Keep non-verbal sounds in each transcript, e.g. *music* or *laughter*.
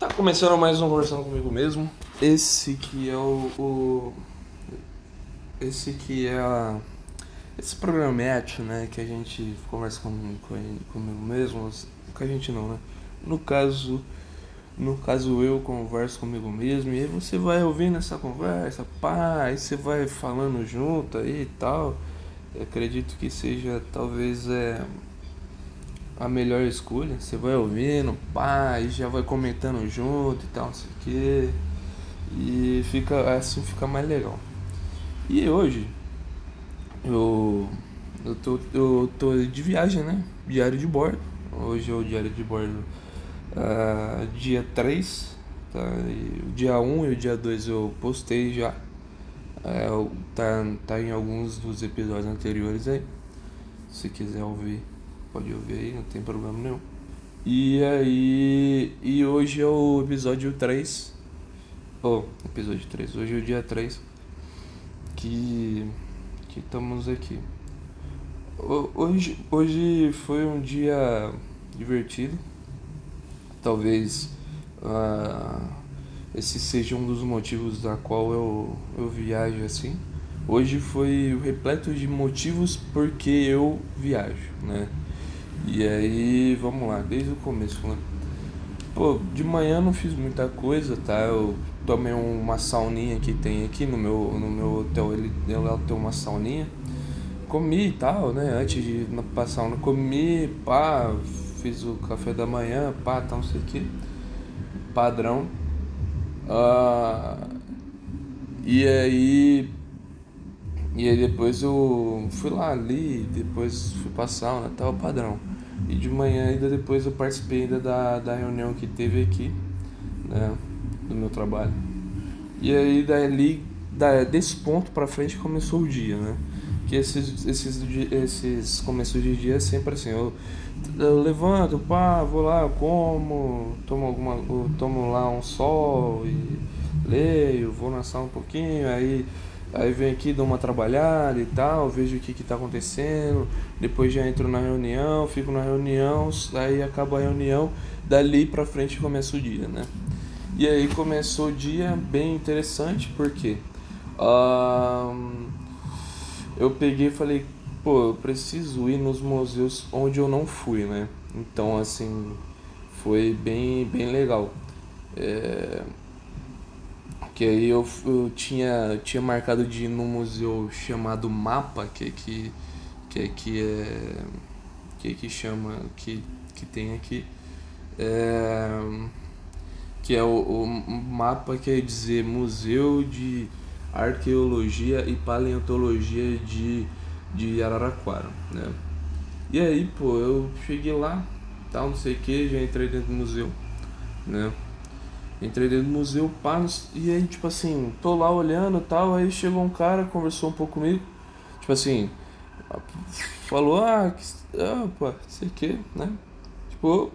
Tá começando mais um Conversando Comigo Mesmo. Esse que é o. o esse que é a. Esse programete, né? Que a gente conversa com, com, comigo mesmo. Com a gente não, né? No caso. No caso eu converso comigo mesmo e aí você vai ouvindo essa conversa, pá, aí você vai falando junto aí e tal. Eu acredito que seja talvez é a melhor escolha. Você vai ouvindo, pá, e já vai comentando junto e tal, não sei o que. E fica assim fica mais legal. E hoje eu eu tô, eu tô de viagem, né? Diário de bordo. Hoje é o diário de bordo uh, dia 3. Tá? E o dia 1 e o dia 2 eu postei já. É, tá, tá em alguns dos episódios anteriores aí. Se quiser ouvir pode ouvir aí, não tem problema nenhum. E aí. E hoje é o episódio 3. Oh, episódio 3. Hoje é o dia 3 que. que estamos aqui. Hoje, hoje foi um dia divertido. Talvez uh, esse seja um dos motivos da qual eu, eu viajo assim. Hoje foi repleto de motivos porque eu viajo, né? E aí, vamos lá, desde o começo, né? Pô, de manhã não fiz muita coisa, tá? Eu tomei uma sauninha que tem aqui no meu, no meu hotel, ele, ele tem uma sauninha. Comi e tal, né? Antes de ir pra comi, pá, fiz o café da manhã, pá, tal, não sei o que. Padrão. Uh, e aí e aí depois eu fui lá ali, depois fui pra sauna, tal, padrão. E de manhã ainda depois eu participei ainda da, da reunião que teve aqui, né, do meu trabalho. E aí dali, da, desse ponto pra frente começou o dia, né? Que esses, esses, esses começos de dia é sempre assim, eu, eu levanto, pá, vou lá, eu como, tomo alguma. tomo lá um sol e leio, vou na um pouquinho, aí Aí venho aqui, dou uma trabalhada e tal, vejo o que está acontecendo, depois já entro na reunião, fico na reunião, aí acaba a reunião, dali pra frente começa o dia, né? E aí começou o dia bem interessante, porque um, eu peguei e falei, pô, eu preciso ir nos museus onde eu não fui, né? Então assim, foi bem, bem legal. É, que aí eu, eu tinha, tinha marcado de ir num museu chamado Mapa, que que que, que é que que chama que, que tem aqui é, que é o, o mapa quer dizer Museu de Arqueologia e Paleontologia de, de Araraquara, né? E aí, pô, eu cheguei lá, tal, não sei o que, já entrei dentro do museu, né? Entrei dentro do museu, pá, e aí, tipo assim, tô lá olhando e tal, aí chegou um cara, conversou um pouco comigo, tipo assim, falou, ah, que, ah pô, sei que, né? Tipo,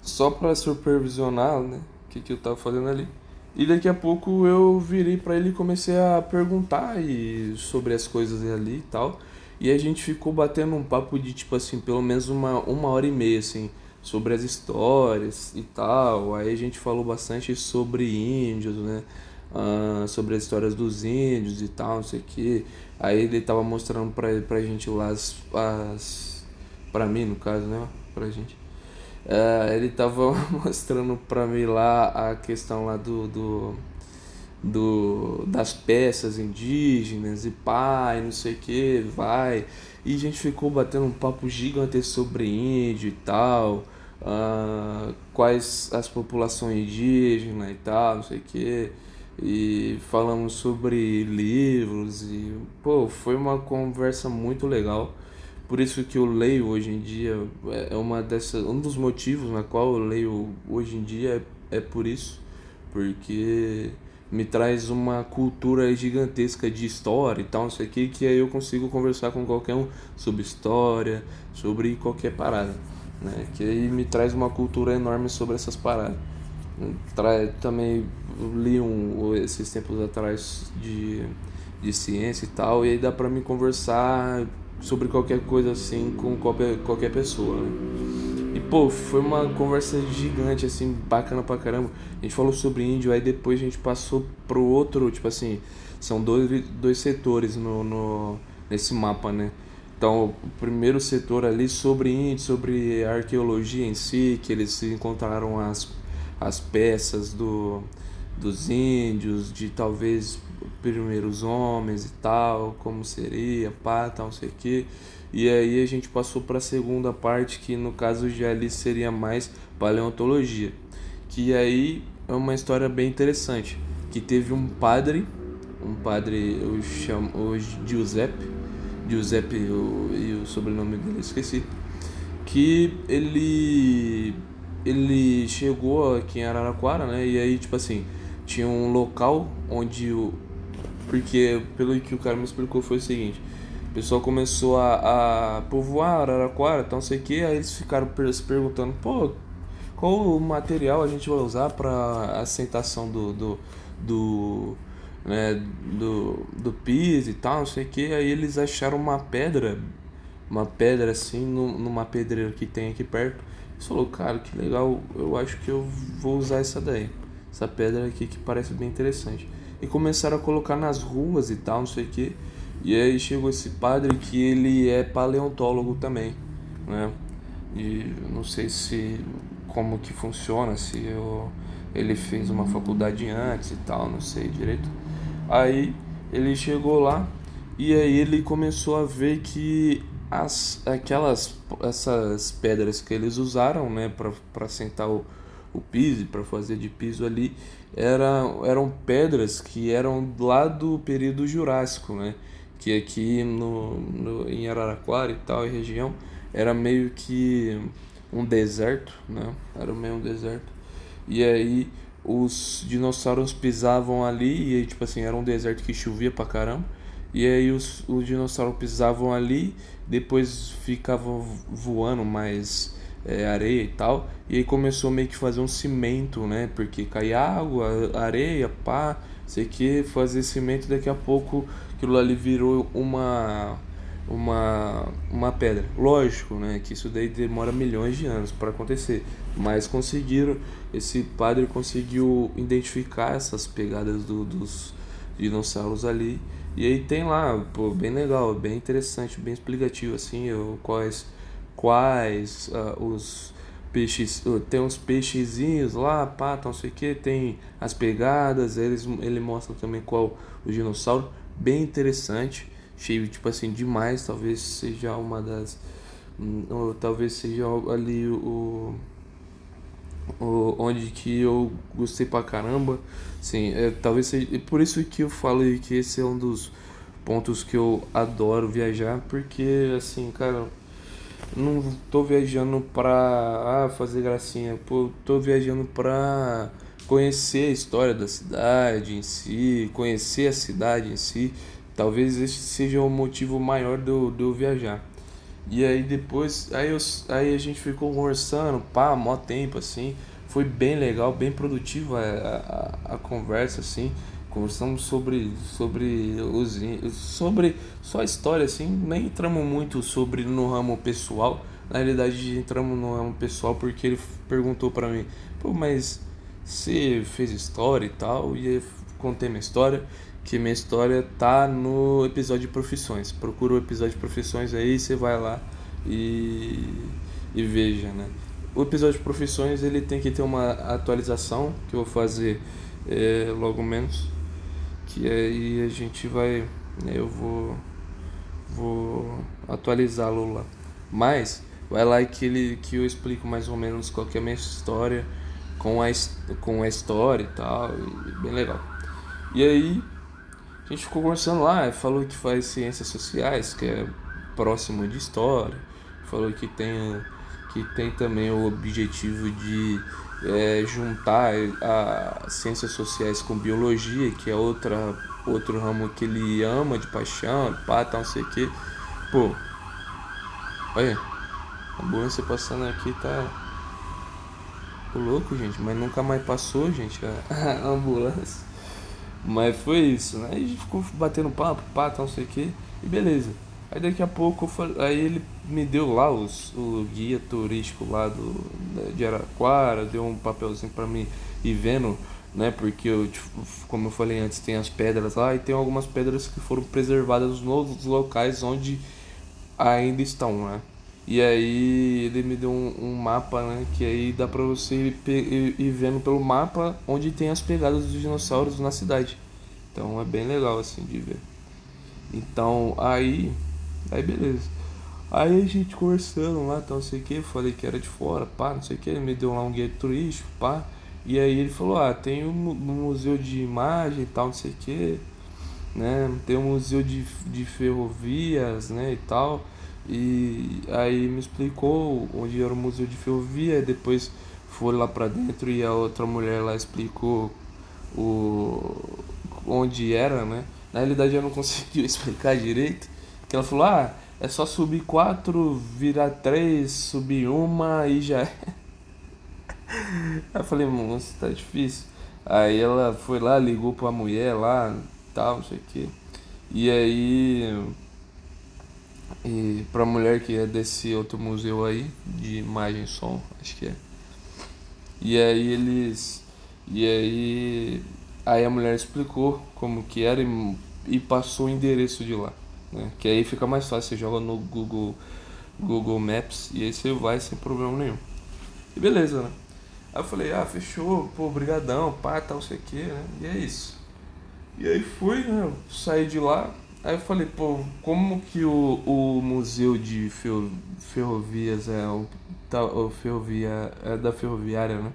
só pra supervisionar, né, o que, que eu tava fazendo ali. E daqui a pouco eu virei para ele e comecei a perguntar e, sobre as coisas ali e tal. E a gente ficou batendo um papo de, tipo assim, pelo menos uma, uma hora e meia, assim sobre as histórias e tal. Aí a gente falou bastante sobre índios, né? Uh, sobre as histórias dos índios e tal, não sei o que. Aí ele tava mostrando pra, pra gente lá as, as. pra mim, no caso, né? Pra gente. Uh, ele tava *laughs* mostrando pra mim lá a questão lá do, do, do das peças indígenas e pai, não sei o que, vai. E a gente ficou batendo um papo gigante sobre índio e tal uh, quais as populações indígenas e tal, não sei o que. E falamos sobre livros e, pô, foi uma conversa muito legal. Por isso que eu leio hoje em dia, é uma dessas, um dos motivos na qual eu leio hoje em dia é, é por isso, porque me traz uma cultura gigantesca de história e tal, não sei o que, aí eu consigo conversar com qualquer um sobre história, sobre qualquer parada né? Que aí me traz uma cultura enorme sobre essas paradas. Tra também li um, esses tempos atrás de, de ciência e tal, e aí dá pra me conversar sobre qualquer coisa assim com qualquer, qualquer pessoa. Né? Pô, foi uma conversa gigante, assim, bacana pra caramba. A gente falou sobre índio, aí depois a gente passou pro outro, tipo assim, são dois, dois setores no, no, nesse mapa, né? Então, o primeiro setor ali sobre índio, sobre arqueologia em si, que eles encontraram as, as peças do, dos índios, de talvez primeiros homens e tal, como seria, pá, tal, não sei o que. E aí a gente passou para a segunda parte, que no caso já ali seria mais paleontologia. Que aí é uma história bem interessante, que teve um padre, um padre, eu chamo o Giuseppe, Giuseppe o, e o sobrenome dele esqueci, que ele ele chegou aqui em Araraquara, né? E aí tipo assim, tinha um local onde o porque pelo que o cara me explicou foi o seguinte, o pessoal começou a, a povoar Araraquara, então sei que, aí eles ficaram se perguntando, pô, qual o material a gente vai usar para assentação do, do, do, né, do, do piso e tal, não sei que, aí eles acharam uma pedra, uma pedra assim, numa pedreira que tem aqui perto, e falou, cara, que legal, eu acho que eu vou usar essa daí, essa pedra aqui que parece bem interessante. E começaram a colocar nas ruas e tal, não sei o que. E aí chegou esse padre que ele é paleontólogo também, né? E não sei se como que funciona, se eu, ele fez uma faculdade antes e tal, não sei direito. Aí ele chegou lá e aí ele começou a ver que as aquelas essas pedras que eles usaram, né, para sentar o, o piso, para fazer de piso ali, eram, eram pedras que eram lá do período Jurássico, né? Que aqui no, no, em Araraquara e tal, e região, era meio que um deserto, né? Era meio um deserto. E aí os dinossauros pisavam ali, e aí, tipo assim, era um deserto que chovia pra caramba. E aí os, os dinossauros pisavam ali, depois ficavam voando mais é, areia e tal. E aí começou meio que fazer um cimento, né? Porque caía água, areia, pá, sei que, fazer cimento daqui a pouco aquilo ali virou uma uma uma pedra. Lógico, né, que isso daí demora milhões de anos para acontecer, mas conseguiram esse padre conseguiu identificar essas pegadas do, dos dinossauros ali. E aí tem lá, pô, bem legal, bem interessante, bem explicativo assim, quais quais uh, os peixes, tem uns peixezinhos lá, pá, não sei o que, tem as pegadas, eles, ele mostra também qual o dinossauro bem interessante, cheio tipo assim demais, talvez seja uma das hum, ou talvez seja ali o, o onde que eu gostei pra caramba, sim, é, talvez seja por isso que eu falo que esse é um dos pontos que eu adoro viajar, porque assim, cara, não tô viajando pra ah, fazer gracinha, pô, tô viajando pra conhecer a história da cidade em si, conhecer a cidade em si, talvez esse seja o motivo maior de eu, eu viajar. E aí depois, aí, eu, aí a gente ficou conversando, pá, mó tempo assim, foi bem legal, bem produtiva a, a, a conversa assim, conversamos sobre sobre os sobre só história assim, nem entramos muito sobre no ramo pessoal. Na realidade, entramos no ramo pessoal porque ele perguntou para mim, pô, mas você fez história e tal, e eu contei minha história, que minha história tá no episódio de profissões. Procura o episódio de profissões aí, você vai lá e, e veja, né? O episódio de profissões ele tem que ter uma atualização que eu vou fazer é, logo menos, que aí a gente vai, né, eu vou, vou atualizá-lo lá. Mas vai lá que ele que eu explico mais ou menos qual é a minha história com a, com a história e tal, e bem legal. E aí, a gente ficou conversando lá, falou que faz ciências sociais, que é próximo de história, falou que tem, que tem também o objetivo de é, juntar a ciências sociais com biologia, que é outra, outro ramo que ele ama de paixão, pá, tal, não sei o que. Pô, olha, a ambulância passando aqui tá Ficou louco, gente, mas nunca mais passou, gente, a, *laughs* ambulância. Mas foi isso, né? A gente ficou batendo papo, pá, tal, não sei o que, e beleza. Aí daqui a pouco falei, aí ele me deu lá os, o guia turístico lá do, de Araquara, deu um papelzinho para mim ir vendo, né? Porque eu, tipo, como eu falei antes, tem as pedras lá e tem algumas pedras que foram preservadas nos locais onde ainda estão, né? E aí ele me deu um, um mapa, né? Que aí dá pra você ir, ir, ir, vendo pelo mapa onde tem as pegadas dos dinossauros na cidade. Então é bem legal assim de ver. Então aí. Aí beleza. Aí a gente conversando lá, tal, não sei o que, falei que era de fora, pá, não sei o que, ele me deu lá um guia turístico, pá. E aí ele falou, ah, tem um, um museu de imagem e tal, não sei o que, né? Tem um museu de, de ferrovias, né, e tal. E aí me explicou onde era o museu de ferrovia, depois foi lá para dentro e a outra mulher lá explicou o onde era, né? Na realidade eu não *laughs* consegui explicar direito, que ela falou: "Ah, é só subir quatro, virar três, subir uma e já é". Aí eu falei: "Moça, tá difícil". Aí ela foi lá, ligou pra mulher lá, tal, não sei o que. E aí e pra mulher que é desse outro museu aí, de imagem e som, acho que é. E aí eles. E aí. Aí a mulher explicou como que era e, e passou o endereço de lá. Né? Que aí fica mais fácil, você joga no Google, Google Maps e aí você vai sem problema nenhum. E beleza, né? Aí eu falei, ah, fechou, pô, brigadão, pá, tal, sei o que, né? E é isso. E aí fui, né? Saí de lá, Aí eu falei, pô, como que o, o museu de ferrovias é o, o ferrovia, é da ferroviária, né?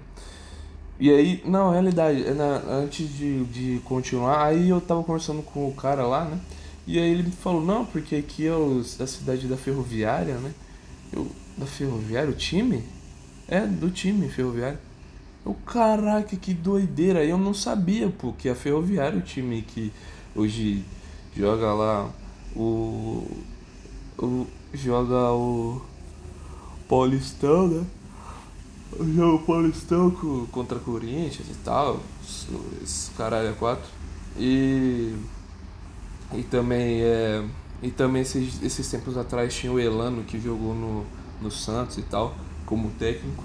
E aí, não, realidade, é na, antes de, de continuar, aí eu tava conversando com o cara lá, né? E aí ele me falou, não, porque aqui é a cidade da ferroviária, né? Eu, da ferroviária, o time? É, do time ferroviário. Eu, caraca, que doideira. Eu não sabia, pô, que a ferroviária, o time que hoje joga lá o, o joga o Paulistão, né? Joga o Paulistão contra Corinthians e tal, esse caralho é quatro. E e também é e também esses, esses tempos atrás tinha o Elano que jogou no, no Santos e tal, como técnico.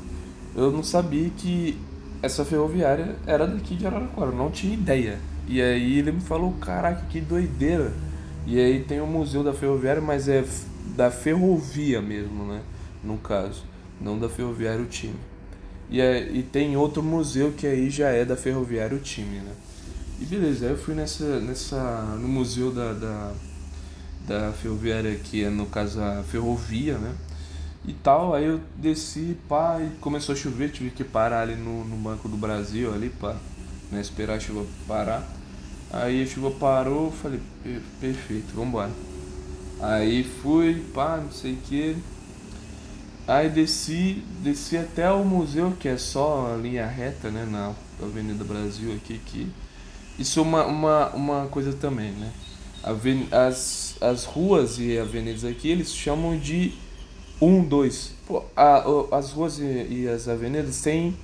Eu não sabia que essa ferroviária era daqui de Araraquara, não tinha ideia. E aí ele me falou, caraca, que doideira. E aí tem o Museu da Ferroviária, mas é da ferrovia mesmo, né? No caso, não da Ferroviária o time. E, é, e tem outro museu que aí já é da Ferroviária o time, né? E beleza, aí eu fui nessa, nessa no museu da, da, da Ferroviária, que é no caso a Ferrovia, né? E tal, aí eu desci, pá, e começou a chover, tive que parar ali no, no Banco do Brasil, ali, pá, né? Esperar a chuva parar. Aí a chuva parou, falei, perfeito, vambora. Aí fui, pá, não sei o que. Aí desci, desci até o museu, que é só a linha reta, né, na Avenida Brasil aqui, que isso é uma, uma, uma coisa também, né? As, as ruas e avenidas aqui, eles chamam de um, dois. Pô, a, as ruas e, e as avenidas têm,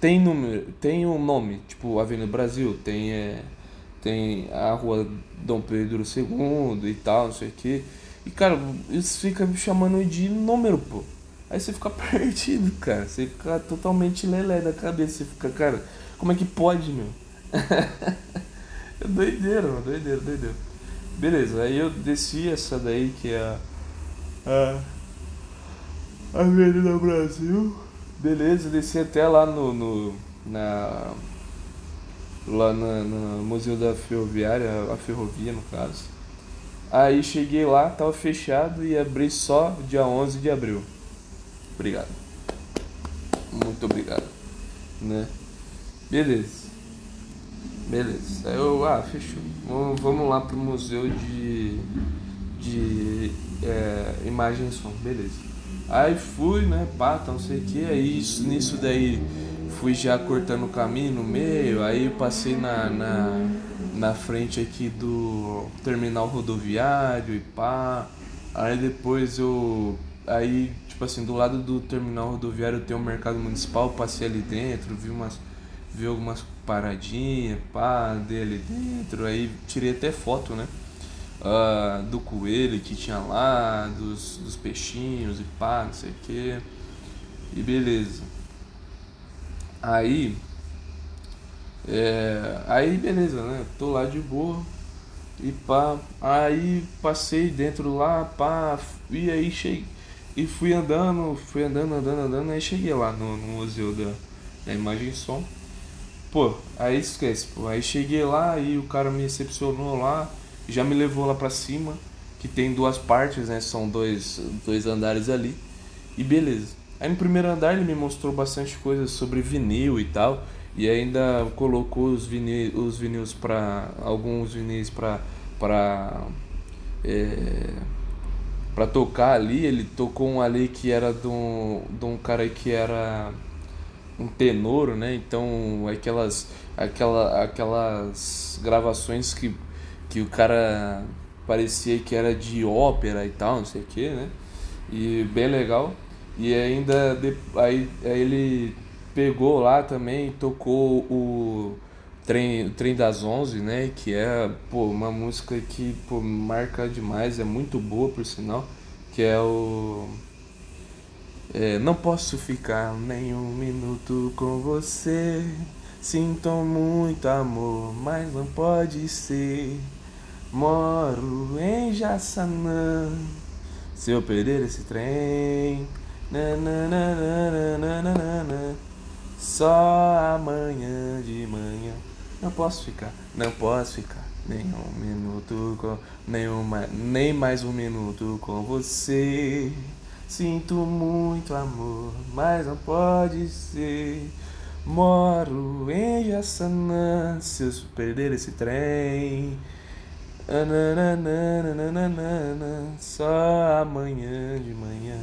têm número, tem um nome, tipo Avenida Brasil, tem... É, tem a rua Dom Pedro II e tal, não sei o que. E, cara, isso fica chamando de número, pô. Aí você fica *laughs* perdido, cara. Você fica totalmente lelé da cabeça. Você fica, cara, como é que pode, meu? *laughs* é doideira, mano. Doideira, doideira. Beleza, aí eu desci essa daí que é a. A Avenida Brasil. Beleza, desci até lá no. no na lá no, no Museu da Ferroviária, a ferrovia no caso. Aí cheguei lá, tava fechado e abri só dia 11 de abril. Obrigado. Muito obrigado. Né? Beleza. Beleza. Aí eu, ah, fechou. Vamos lá pro museu de. de. É, imagem e som. Beleza. Aí fui, né, pá, tá, não sei o que. Aí isso, nisso daí fui já cortando o caminho no meio, aí passei na, na, na frente aqui do terminal rodoviário e pá. Aí depois eu. Aí, tipo assim, do lado do terminal rodoviário tem um mercado municipal, passei ali dentro, vi umas. Vi algumas paradinhas, pá, dei ali dentro, aí tirei até foto, né? uh, do coelho que tinha lá, dos, dos peixinhos e pá, não sei o que. E beleza. Aí. É, aí beleza, né? Tô lá de boa. E pá. Aí passei dentro lá, pá. E aí cheguei. E fui andando, fui andando, andando, andando. Aí cheguei lá no, no museu da, da imagem e som. Pô, aí esquece, pô. Aí cheguei lá e o cara me recepcionou lá, já me levou lá pra cima, que tem duas partes, né? São dois, dois andares ali. E beleza. Aí no primeiro andar ele me mostrou bastante coisas sobre vinil e tal. E ainda colocou os vinil, os vinis para alguns vinis para para é, para tocar ali. Ele tocou um ali que era de um, de um cara que era um tenor, né? Então aquelas aquela, aquelas gravações que, que o cara parecia que era de ópera e tal, não sei o que, né? E bem legal. E ainda aí, aí ele pegou lá também, tocou o Trem, o Trem das Onze, né? Que é pô, uma música que pô, marca demais, é muito boa por sinal, que é o é, não posso ficar nem um minuto com você. Sinto muito amor, mas não pode ser. Moro em Jaçanã. Se eu perder esse trem, nananana, só amanhã de manhã. Não posso ficar, não posso ficar nem um minuto com, nem, uma, nem mais um minuto com você. Sinto muito amor, mas não pode ser. Moro em Jaçanã, se eu perder esse trem. Só amanhã de manhã.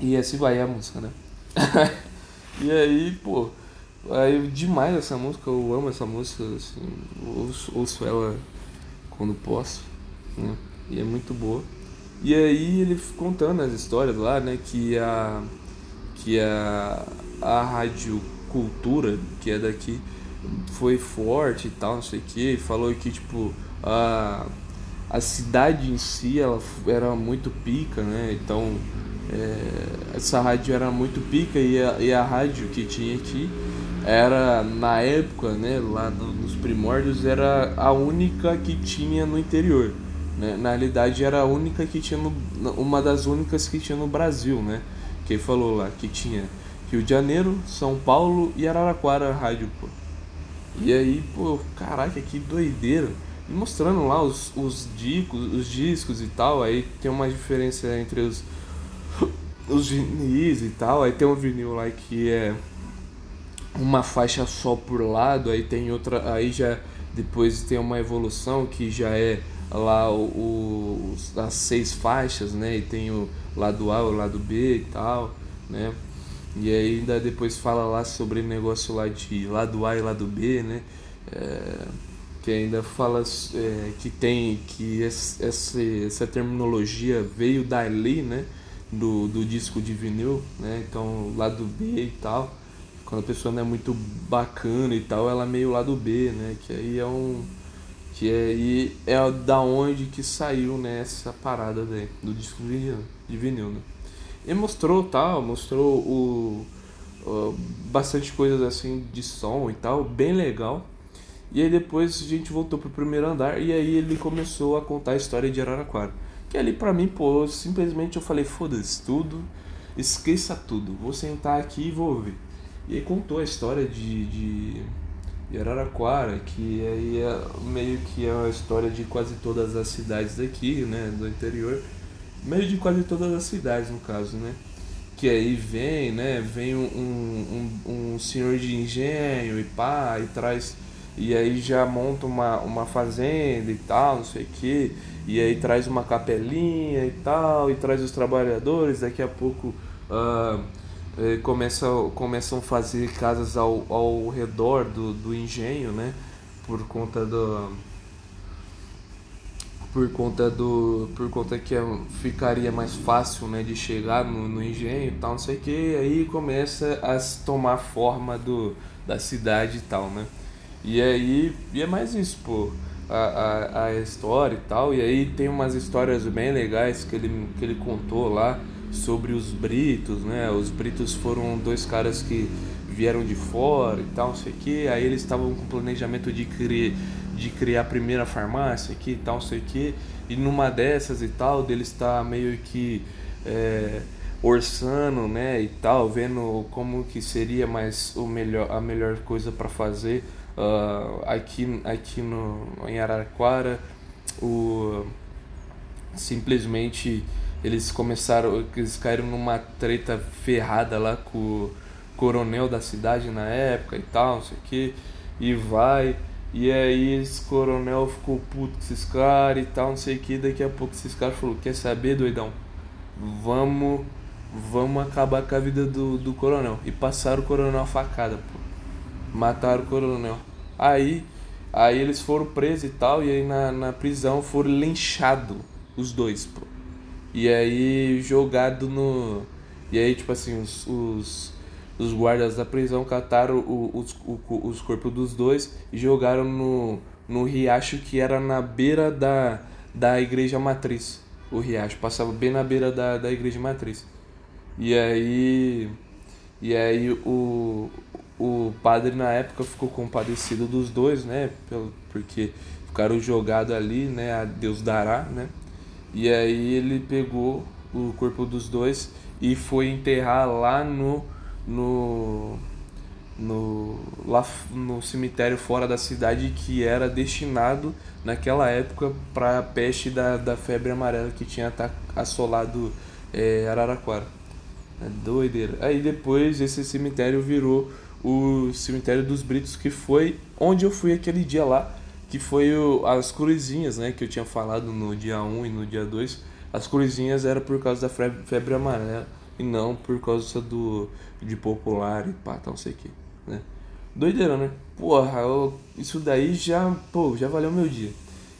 E assim vai a música, né? *laughs* e aí, pô, aí demais essa música, eu amo essa música, assim, ouço, ouço ela quando posso, né? E é muito boa. E aí ele contando as histórias lá, né, que a que a a rádio cultura, que é daqui, foi forte e tal, não sei o que, falou que tipo a a cidade em si ela era muito pica, né? Então é, essa rádio era muito pica e a, e a rádio que tinha aqui era na época, né, lá no, nos primórdios era a única que tinha no interior. Né? Na realidade era a única que tinha no, uma das únicas que tinha no Brasil, né? Que falou lá que tinha Rio de Janeiro, São Paulo e Araraquara rádio, pô. E aí, pô, caraca, que doideira. E mostrando lá os, os, discos, os discos e tal, aí tem uma diferença entre os, *laughs* os vinis e tal. Aí tem um vinil lá que é uma faixa só por lado, aí tem outra, aí já depois tem uma evolução que já é lá o, o, as seis faixas, né? E tem o lado A, o lado B e tal, né? E ainda depois fala lá sobre o negócio lá de lado A e lado B, né? É, que ainda fala é, que tem que essa, essa terminologia veio dali, né? Do, do disco de vinil, né? Então lado B e tal. Quando a pessoa não é muito bacana e tal, ela é meio lado B, né? Que aí é um que aí é, é da onde que saiu né, parada daí, do disco de vinil, de vinil né? E mostrou tal, mostrou o, o, bastante coisas assim de som e tal, bem legal. E aí depois a gente voltou pro primeiro andar e aí ele começou a contar a história de Araraquara. Que ali pra mim, pô, simplesmente eu falei, foda-se tudo, esqueça tudo, vou sentar aqui e vou ouvir. E aí contou a história de, de e Araraquara, que aí é meio que é a história de quase todas as cidades daqui, né, do interior, meio de quase todas as cidades no caso, né, que aí vem, né, vem um, um, um senhor de engenho e pá, e traz, e aí já monta uma, uma fazenda e tal, não sei o que, e aí traz uma capelinha e tal, e traz os trabalhadores, daqui a pouco... Uh, começam, começam a fazer casas ao, ao redor do, do engenho, né? Por conta do. Por conta do. Por conta que é, ficaria mais fácil né, de chegar no, no engenho e tal, não sei o que. Aí começa a tomar forma do, da cidade e tal, né? E aí. E é mais isso, pô. a, a, a história e tal. E aí tem umas histórias bem legais que ele, que ele contou lá sobre os Britos, né? Os Britos foram dois caras que vieram de fora e tal, não sei o que. Aí eles estavam com planejamento de criar, de criar a primeira farmácia aqui e tal, não sei o que. E numa dessas e tal, deles está meio que é, orçando, né, e tal, vendo como que seria mais o melhor, a melhor coisa para fazer uh, aqui, aqui no, em Araraquara. O, simplesmente eles começaram, eles caíram numa treta ferrada lá com o coronel da cidade na época e tal, não sei o que, e vai. E aí esse coronel ficou puto com esses caras e tal, não sei o que, daqui a pouco esses caras falaram, quer saber, doidão? Vamos, vamos acabar com a vida do, do coronel. E passaram o coronel a facada, pô. Mataram o coronel. Aí, aí eles foram presos e tal, e aí na, na prisão foram linchados, os dois, pô. E aí jogado no. E aí, tipo assim, os, os, os guardas da prisão cataram o, os, o, os corpos dos dois e jogaram no, no riacho que era na beira da, da igreja matriz. O riacho passava bem na beira da, da igreja matriz. E aí. E aí o, o padre na época ficou compadecido dos dois, né? Porque ficaram jogados ali, né? A Deus dará, né? E aí ele pegou o corpo dos dois e foi enterrar lá no no no lá no cemitério fora da cidade que era destinado naquela época para a peste da, da febre amarela que tinha assolado é, Araraquara. É doideira. Aí depois esse cemitério virou o cemitério dos Britos, que foi onde eu fui aquele dia lá que foi o, as cruzinhas, né, que eu tinha falado no dia 1 e no dia 2. As cruzinhas era por causa da febre, amarela e não por causa do de popular e pá, não sei o que, né? Doideira, né? Porra, eu, isso daí já, pô, já valeu meu dia.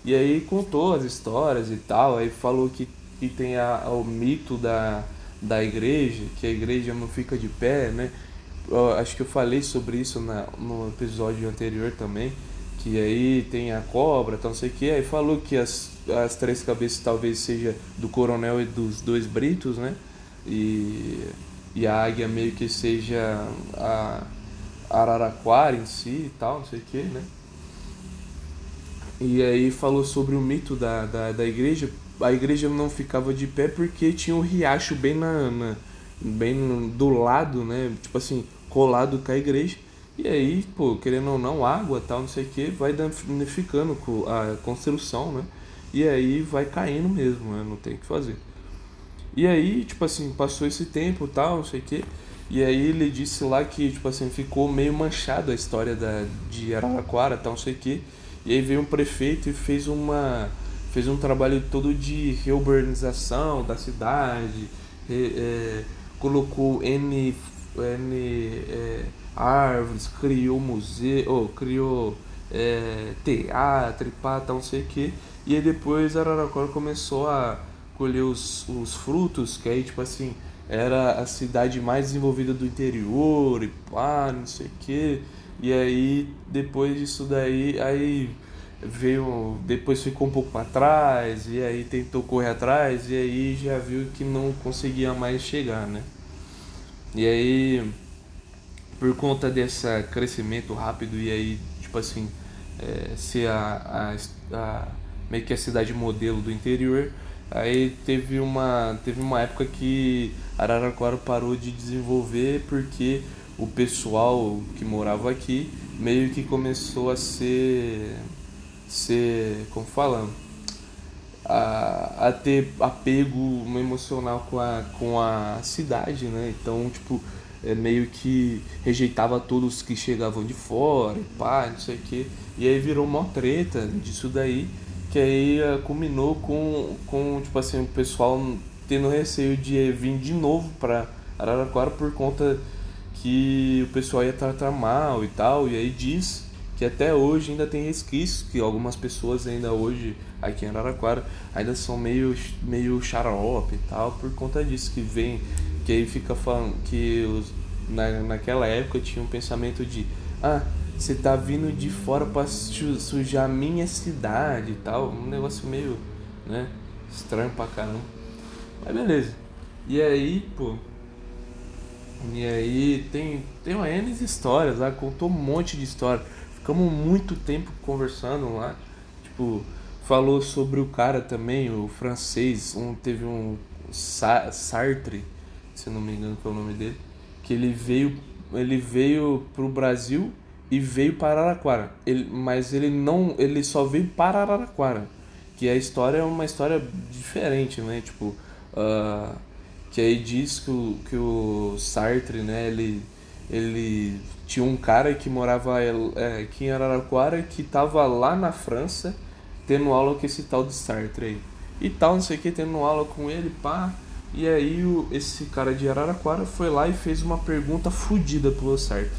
E aí contou as histórias e tal, aí falou que, que tem a, o mito da, da igreja, que a igreja não fica de pé, né? Eu, acho que eu falei sobre isso na, no episódio anterior também que aí tem a cobra, então não sei o que, aí falou que as, as três cabeças talvez seja do coronel e dos dois britos, né? E, e a águia meio que seja a Araraquara em si e tal, não sei o que, né? E aí falou sobre o mito da, da, da igreja. A igreja não ficava de pé porque tinha um riacho bem na, na bem do lado, né? Tipo assim, colado com a igreja. E aí, pô, querendo ou não, água tal, não sei o que, vai danificando a construção, né? E aí vai caindo mesmo, né? Não tem o que fazer. E aí, tipo assim, passou esse tempo tal, não sei o que. E aí ele disse lá que, tipo assim, ficou meio manchado a história da, de Araraquara, tal, não sei o que. E aí veio um prefeito e fez uma fez um trabalho todo de reurbanização da cidade, é, colocou N, N é, árvores, criou museu, oh, criou é, teatro, pá, tal, não sei o que. E aí depois Araraquara começou a colher os, os frutos, que aí tipo assim, era a cidade mais desenvolvida do interior e pá, não sei o que. E aí depois disso daí, aí veio, depois ficou um pouco para trás, e aí tentou correr atrás, e aí já viu que não conseguia mais chegar, né? E aí por conta desse crescimento rápido e aí, tipo assim, é, ser a, a, a, meio que a cidade modelo do interior, aí teve uma, teve uma época que Araraquara parou de desenvolver porque o pessoal que morava aqui meio que começou a ser, ser como falando, a, a ter apego emocional com a, com a cidade, né? Então, tipo, é, meio que rejeitava todos que chegavam de fora, e pá, não sei o que. E aí virou uma treta disso daí, que aí uh, culminou com, com, tipo assim, o pessoal tendo receio de vir de novo para Araraquara por conta que o pessoal ia tratar mal e tal, e aí diz que até hoje ainda tem resquícios, que algumas pessoas ainda hoje aqui em Araraquara ainda são meio, meio xarope e tal, por conta disso, que vem que aí fica falando que os, na, naquela época tinha um pensamento de ah, você tá vindo de fora pra sujar minha cidade e tal. Um negócio meio, né? Estranho pra caramba. Mas beleza. E aí, pô. E aí tem, tem uma N histórias lá, contou um monte de história. Ficamos muito tempo conversando lá. Tipo, falou sobre o cara também, o francês. Um, teve um Sartre, se não me engano que é o nome dele. Que ele veio, ele veio pro Brasil e veio para Araraquara. Ele, mas ele não. Ele só veio para Araraquara. Que a história é uma história diferente, né? Tipo. Uh, que aí diz que o, que o Sartre, né, ele, ele tinha um cara que morava é, aqui em Araraquara que tava lá na França tendo aula com esse tal de Sartre aí. E tal, não sei o que, tendo aula com ele, pá. E aí o, esse cara de Araraquara foi lá e fez uma pergunta fodida pro Sartre.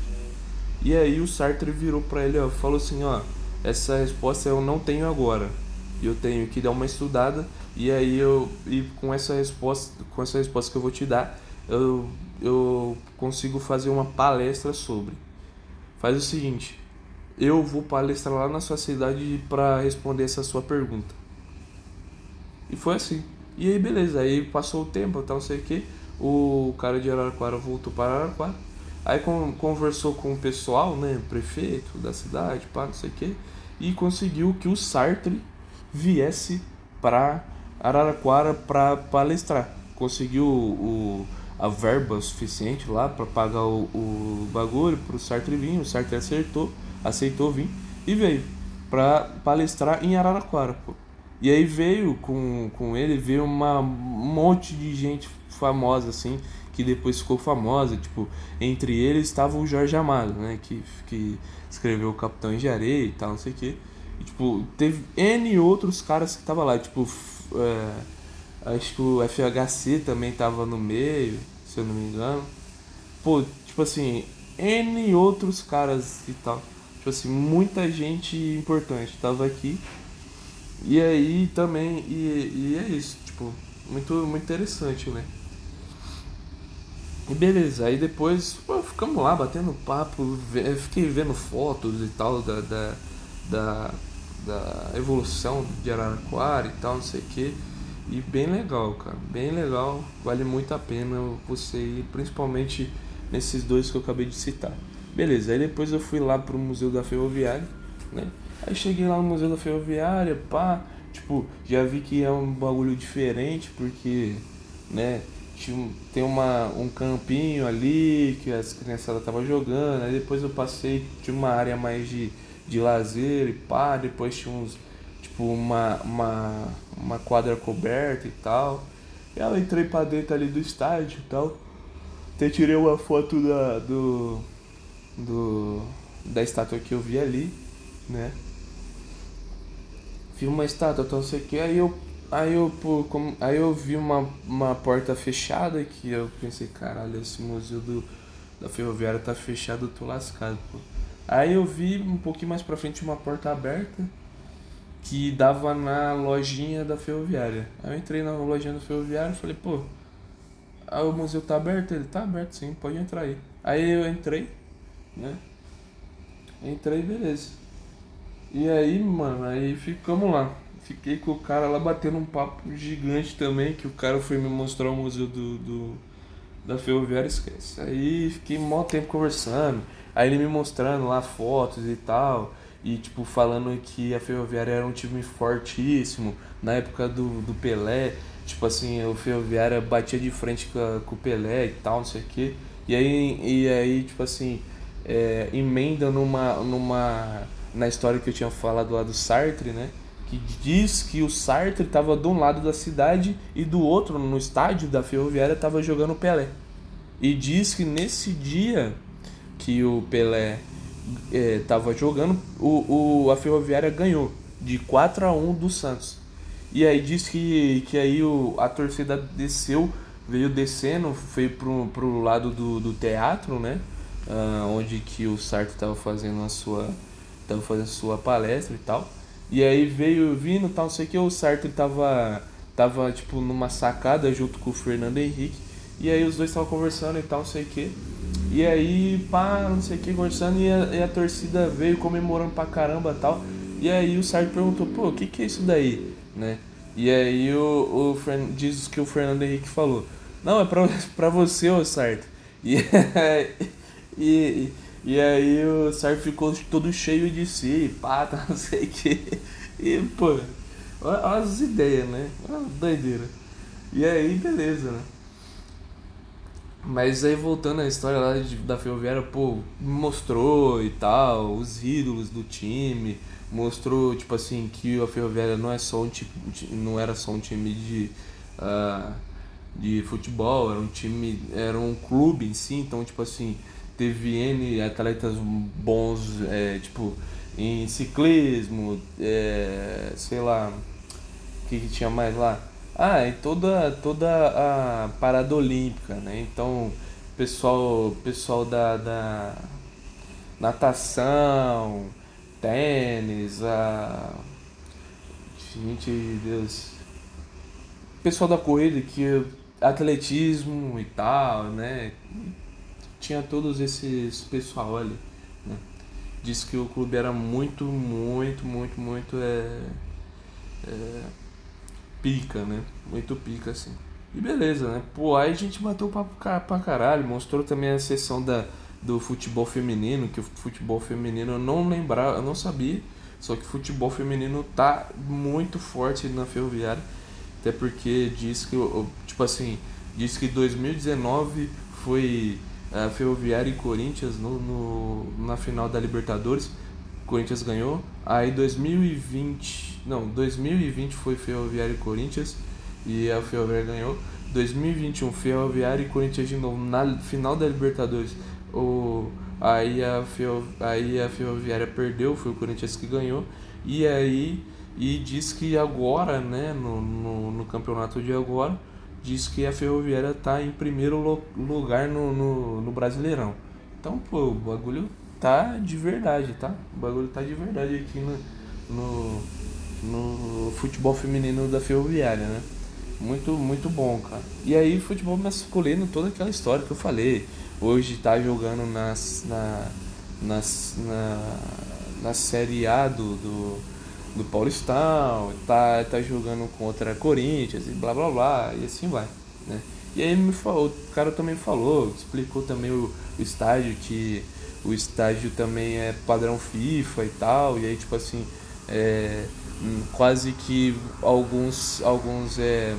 E aí o Sartre virou pra ele, ó, falou assim, ó, essa resposta eu não tenho agora. Eu tenho que dar uma estudada e aí eu e com essa resposta, com essa resposta que eu vou te dar, eu, eu consigo fazer uma palestra sobre. Faz o seguinte, eu vou palestrar lá na sua cidade para responder essa sua pergunta. E foi assim. E aí beleza, aí passou o tempo, tal, sei o que. O cara de Araraquara voltou para Araraquara. Aí conversou com o pessoal, né, prefeito da cidade, pá, não sei o que, e conseguiu que o Sartre viesse para Araraquara para palestrar. Conseguiu o, a verba suficiente lá para pagar o, o bagulho para o Sartre vir. O Sartre acertou, aceitou vir e veio para palestrar em Araraquara. Pô. E aí veio com, com ele, veio uma, um monte de gente famosa assim, que depois ficou famosa. Tipo, entre eles estava o Jorge Amado, né? Que, que escreveu o Capitão de Areia e tal, não sei o que. E, tipo, teve N outros caras que tava lá, tipo, é, acho que o FHC também tava no meio, se eu não me engano. Pô, tipo assim, N outros caras e tal. Tipo assim, muita gente importante tava aqui. E aí também, e, e é isso, tipo, muito, muito interessante, né? E beleza, aí depois pô, ficamos lá batendo papo, fiquei vendo fotos e tal da, da, da da evolução de Araraquara e tal, não sei o que. E bem legal, cara, bem legal, vale muito a pena você ir, principalmente nesses dois que eu acabei de citar. Beleza, aí depois eu fui lá pro Museu da Ferroviária, né? Aí cheguei lá no Museu da Ferroviária, pá, tipo, já vi que é um bagulho diferente, porque, né, tinha, tem uma, um campinho ali que as criançadas estavam jogando, aí depois eu passei, tinha uma área mais de de lazer e pá, depois tinha uns, tipo, uma, uma, uma quadra coberta e tal. E eu entrei pra dentro ali do estádio e tal. Até tirei uma foto da, do, do, da estátua que eu vi ali, né? Vi uma estátua, então não sei o que, aí eu, aí eu, pô, como, aí eu vi uma, uma porta fechada que eu pensei, caralho, esse museu do, da ferroviária tá fechado, eu tô lascado, pô. Aí eu vi um pouquinho mais pra frente uma porta aberta que dava na lojinha da ferroviária. Aí eu entrei na lojinha da ferroviária e falei, pô, ah, o museu tá aberto? Ele tá aberto sim, pode entrar aí. Aí eu entrei, né? Entrei, beleza. E aí, mano, aí ficamos lá. Fiquei com o cara lá batendo um papo gigante também, que o cara foi me mostrar o museu do, do da ferroviária, esquece. Aí fiquei mó tempo conversando. Aí ele me mostrando lá fotos e tal. E tipo, falando que a Ferroviária era um time fortíssimo. Na época do, do Pelé, tipo assim, o Ferroviária batia de frente com, com o Pelé e tal, não sei o quê. E aí, e aí tipo assim, é, emenda numa, numa. Na história que eu tinha falado lá do Sartre, né? Que diz que o Sartre estava de um lado da cidade e do outro, no estádio da Ferroviária, estava jogando o Pelé. E diz que nesse dia que o Pelé estava é, jogando, o, o, a Ferroviária ganhou de 4 a 1 do Santos. E aí diz que, que aí o, a torcida desceu, veio descendo, foi pro, pro lado do, do teatro, né? Uh, onde que o Sartre estava fazendo a sua tava fazendo sua palestra e tal. E aí veio vindo, tal, não sei que o Sartre tava tava tipo numa sacada junto com o Fernando Henrique. E aí os dois estavam conversando e tal, não sei que. E aí, pá, não sei o que, conversando, e a, e a torcida veio comemorando pra caramba tal. E aí o Sartre perguntou, pô, o que, que é isso daí? Né? E aí o, o diz que o Fernando Henrique falou, não, é pra, *laughs* pra você, ô Sartre. E, *laughs* e, e aí o Sartre ficou todo cheio de si, pá, *laughs* tá, não sei o que. E, pô, olha as ideias, né? Uma doideira. E aí, beleza, né? Mas aí voltando à história lá de, da Ferroviária, pô, mostrou e tal, os ídolos do time, mostrou, tipo assim, que a Ferroviária não é só um tipo, não era só um time de, uh, de futebol, era um time, era um clube em si, então tipo assim, teve N atletas bons, é, tipo, em ciclismo, é, sei lá, o que, que tinha mais lá? Ah, e toda, toda a parada olímpica, né? Então, pessoal, pessoal da, da natação, tênis, a. Gente, Deus. Pessoal da corrida que atletismo e tal, né? Tinha todos esses pessoal ali, né? Diz que o clube era muito, muito, muito, muito é, é, pica, né? Muito pica, assim. E beleza, né? Pô, aí a gente matou pra, pra caralho, mostrou também a sessão da do futebol feminino, que o futebol feminino eu não lembrava, eu não sabia, só que futebol feminino tá muito forte na Ferroviária, até porque diz que, tipo assim, diz que 2019 foi a Ferroviária e Corinthians no, no, na final da Libertadores, Corinthians ganhou, aí 2020, não, 2020 foi Ferroviária e Corinthians, e a Ferroviária ganhou, 2021 Ferroviária e Corinthians de novo. Na final da Libertadores o, aí, a Ferro, aí a Ferroviária perdeu, foi o Corinthians que ganhou. E aí e diz que agora, né, no, no, no campeonato de agora, diz que a Ferroviária está em primeiro lugar no, no, no Brasileirão. Então, pô, o bagulho tá de verdade, tá? O bagulho tá de verdade aqui no, no, no futebol feminino da Ferroviária, né? Muito, muito bom, cara. E aí, futebol masculino, toda aquela história que eu falei hoje está jogando nas, na, nas, na, na Série A do, do, do Paulistão, tá, tá jogando contra Corinthians e blá blá blá, e assim vai. Né? E aí me falou, o cara também falou, explicou também o, o estágio, que o estágio também é padrão FIFA e tal, e aí tipo assim, é, hum, quase que alguns, alguns é,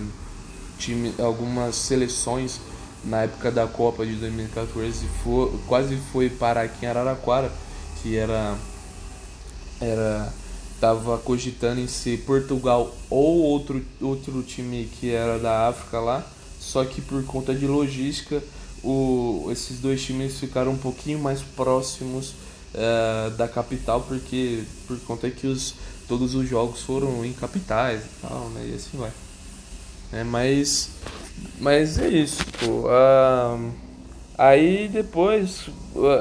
time, algumas seleções na época da Copa de 2014 foi, quase foi parar aqui em Araraquara, que era era tava cogitando em ser Portugal ou outro outro time que era da África lá, só que por conta de logística o, esses dois times ficaram um pouquinho mais próximos uh, da capital porque por conta que os todos os jogos foram em capitais e tal, né? E assim vai. É, mas mas é isso, pô. Uh, aí depois,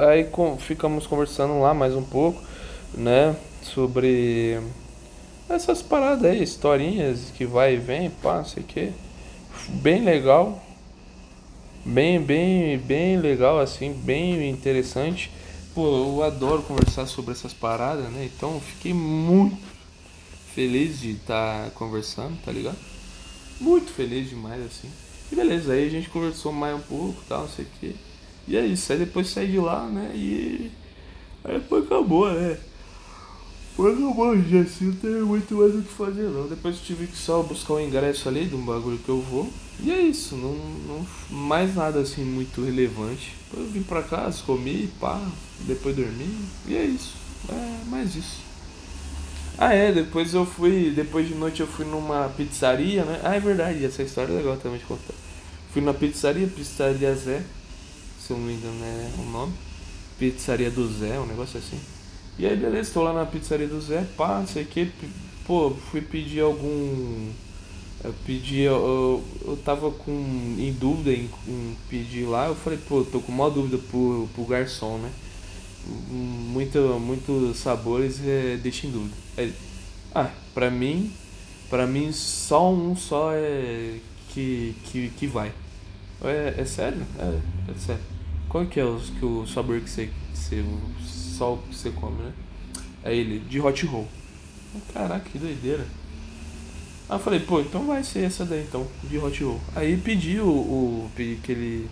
aí com, ficamos conversando lá mais um pouco, né? Sobre essas paradas aí, historinhas que vai e vem, pá, não sei o que. Bem legal. Bem, bem, bem legal, assim, bem interessante. Pô, eu adoro conversar sobre essas paradas, né? Então fiquei muito feliz de estar tá conversando, tá ligado? Muito feliz demais, assim. E beleza, aí a gente conversou mais um pouco tal, não sei o que. E é isso, aí depois saí de lá, né? E aí depois acabou, né? Depois acabou, gente, assim, não tem muito mais o que fazer não. Depois tive que só buscar o um ingresso ali de um bagulho que eu vou. E é isso, não, não mais nada assim muito relevante. Depois eu vim pra casa, comi, pá, depois dormi. E é isso. É mais isso. Ah é, depois eu fui, depois de noite eu fui numa pizzaria, né? Ah, é verdade, essa história é legal também de contar. Fui na pizzaria, pizzaria Zé, se eu não me engano é o nome. Pizzaria do Zé, um negócio assim. E aí beleza, estou lá na pizzaria do Zé, pá, não sei o que, pô, fui pedir algum. Eu pedi, eu, eu tava com, em dúvida em, em pedir lá, eu falei, pô, tô com uma dúvida pro, pro garçom, né? muito, muitos sabores é, deixa em dúvida. É, ah, pra mim, pra mim só um só é que, que, que vai. É, é sério? É, é sério. qual que é o, que o sabor que você, que você. Só que você come, né? Aí ele, de hot roll. Caraca, que doideira. Aí eu falei, pô, então vai ser essa daí então, de hot roll. Aí pedi o, o que ele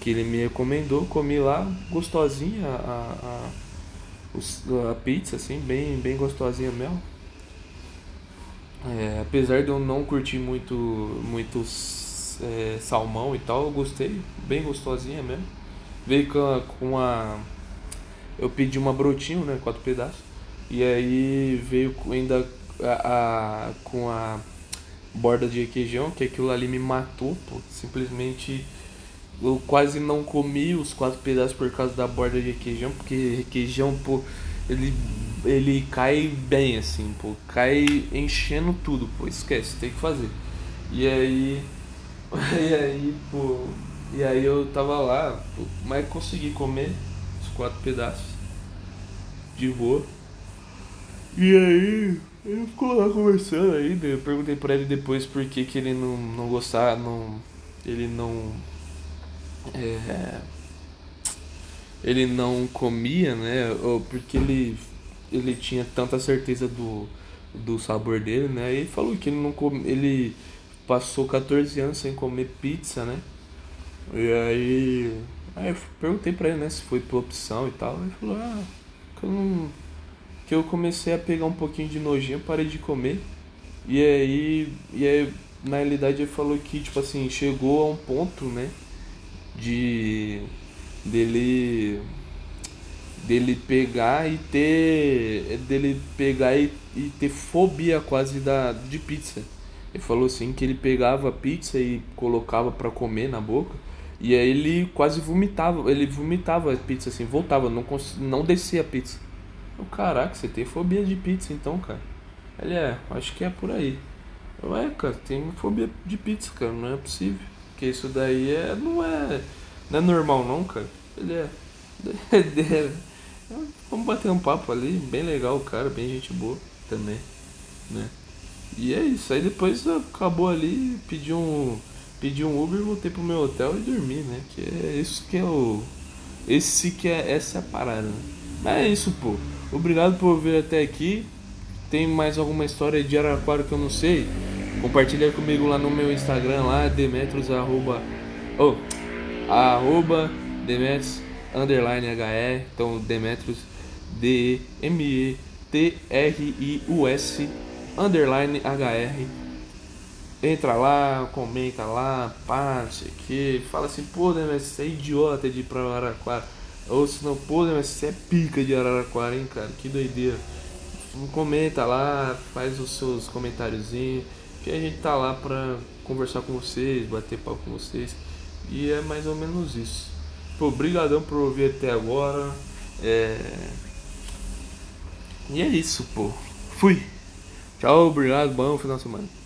que ele me recomendou, comi lá, gostosinha a, a, a pizza, assim, bem, bem gostosinha mesmo. É, apesar de eu não curtir muito, muito é, salmão e tal, eu gostei, bem gostosinha mesmo. Veio com com a. Eu pedi uma brotinho, né? Quatro pedaços. E aí veio ainda a, a, com a borda de requeijão, que aquilo ali me matou, pô. Simplesmente eu quase não comi os quatro pedaços por causa da borda de requeijão, porque requeijão, pô, ele, ele cai bem assim, pô. Cai enchendo tudo, pô. Esquece, tem que fazer. E aí. *laughs* E aí, pô. E aí eu tava lá, pô, mas consegui comer quatro pedaços. De boa. E aí, ele ficou lá conversando ainda. Eu perguntei pra ele depois por que, que ele não, não gostava, não. Ele não. É, ele não comia, né? Ou porque ele, ele tinha tanta certeza do, do sabor dele, né? E ele falou que ele não come, ele passou 14 anos sem comer pizza, né? E aí, aí eu perguntei pra ele, né, se foi por opção e tal. Ele falou, ah, que eu não que eu comecei a pegar um pouquinho de nojinho, parei de comer. E aí, e aí na realidade ele falou que tipo assim, chegou a um ponto, né, de dele dele pegar e ter dele pegar e, e ter fobia quase da de pizza. Ele falou assim que ele pegava pizza e colocava para comer na boca e aí ele quase vomitava, ele vomitava a pizza assim, voltava, não não descia a pizza. Eu, caraca, você tem fobia de pizza então, cara? Ele é, acho que é por aí. Eu, é, cara, tem fobia de pizza, cara, não é possível. Porque isso daí é, não é, não é normal não, cara. Ele é. *laughs* Vamos bater um papo ali, bem legal o cara, bem gente boa também, né? E é isso, aí depois acabou ali, pedi um, pedi um Uber, voltei pro meu hotel e dormi, né? Que é isso que é o. Esse que é. Essa é a parada, né? Mas é isso, pô. Obrigado por vir até aqui. Tem mais alguma história de Araraquara que eu não sei? Compartilha comigo lá no meu Instagram lá, Demetros arroba, oh, arroba Demetros underline HR. Então Demetros D E M E T R I U S underline HR. Entra lá, comenta lá, pá, que. Fala assim, pô, Demetros, você é idiota de ir pra Araraquara ou se não, pô, mas você é pica de Araraquara, hein, cara? Que doideira. Comenta lá, faz os seus comentáriozinhos. Que a gente tá lá pra conversar com vocês, bater papo com vocês. E é mais ou menos isso. Pô, obrigadão por ouvir até agora. É... E é isso, pô. Fui. Tchau, obrigado, bom final de semana.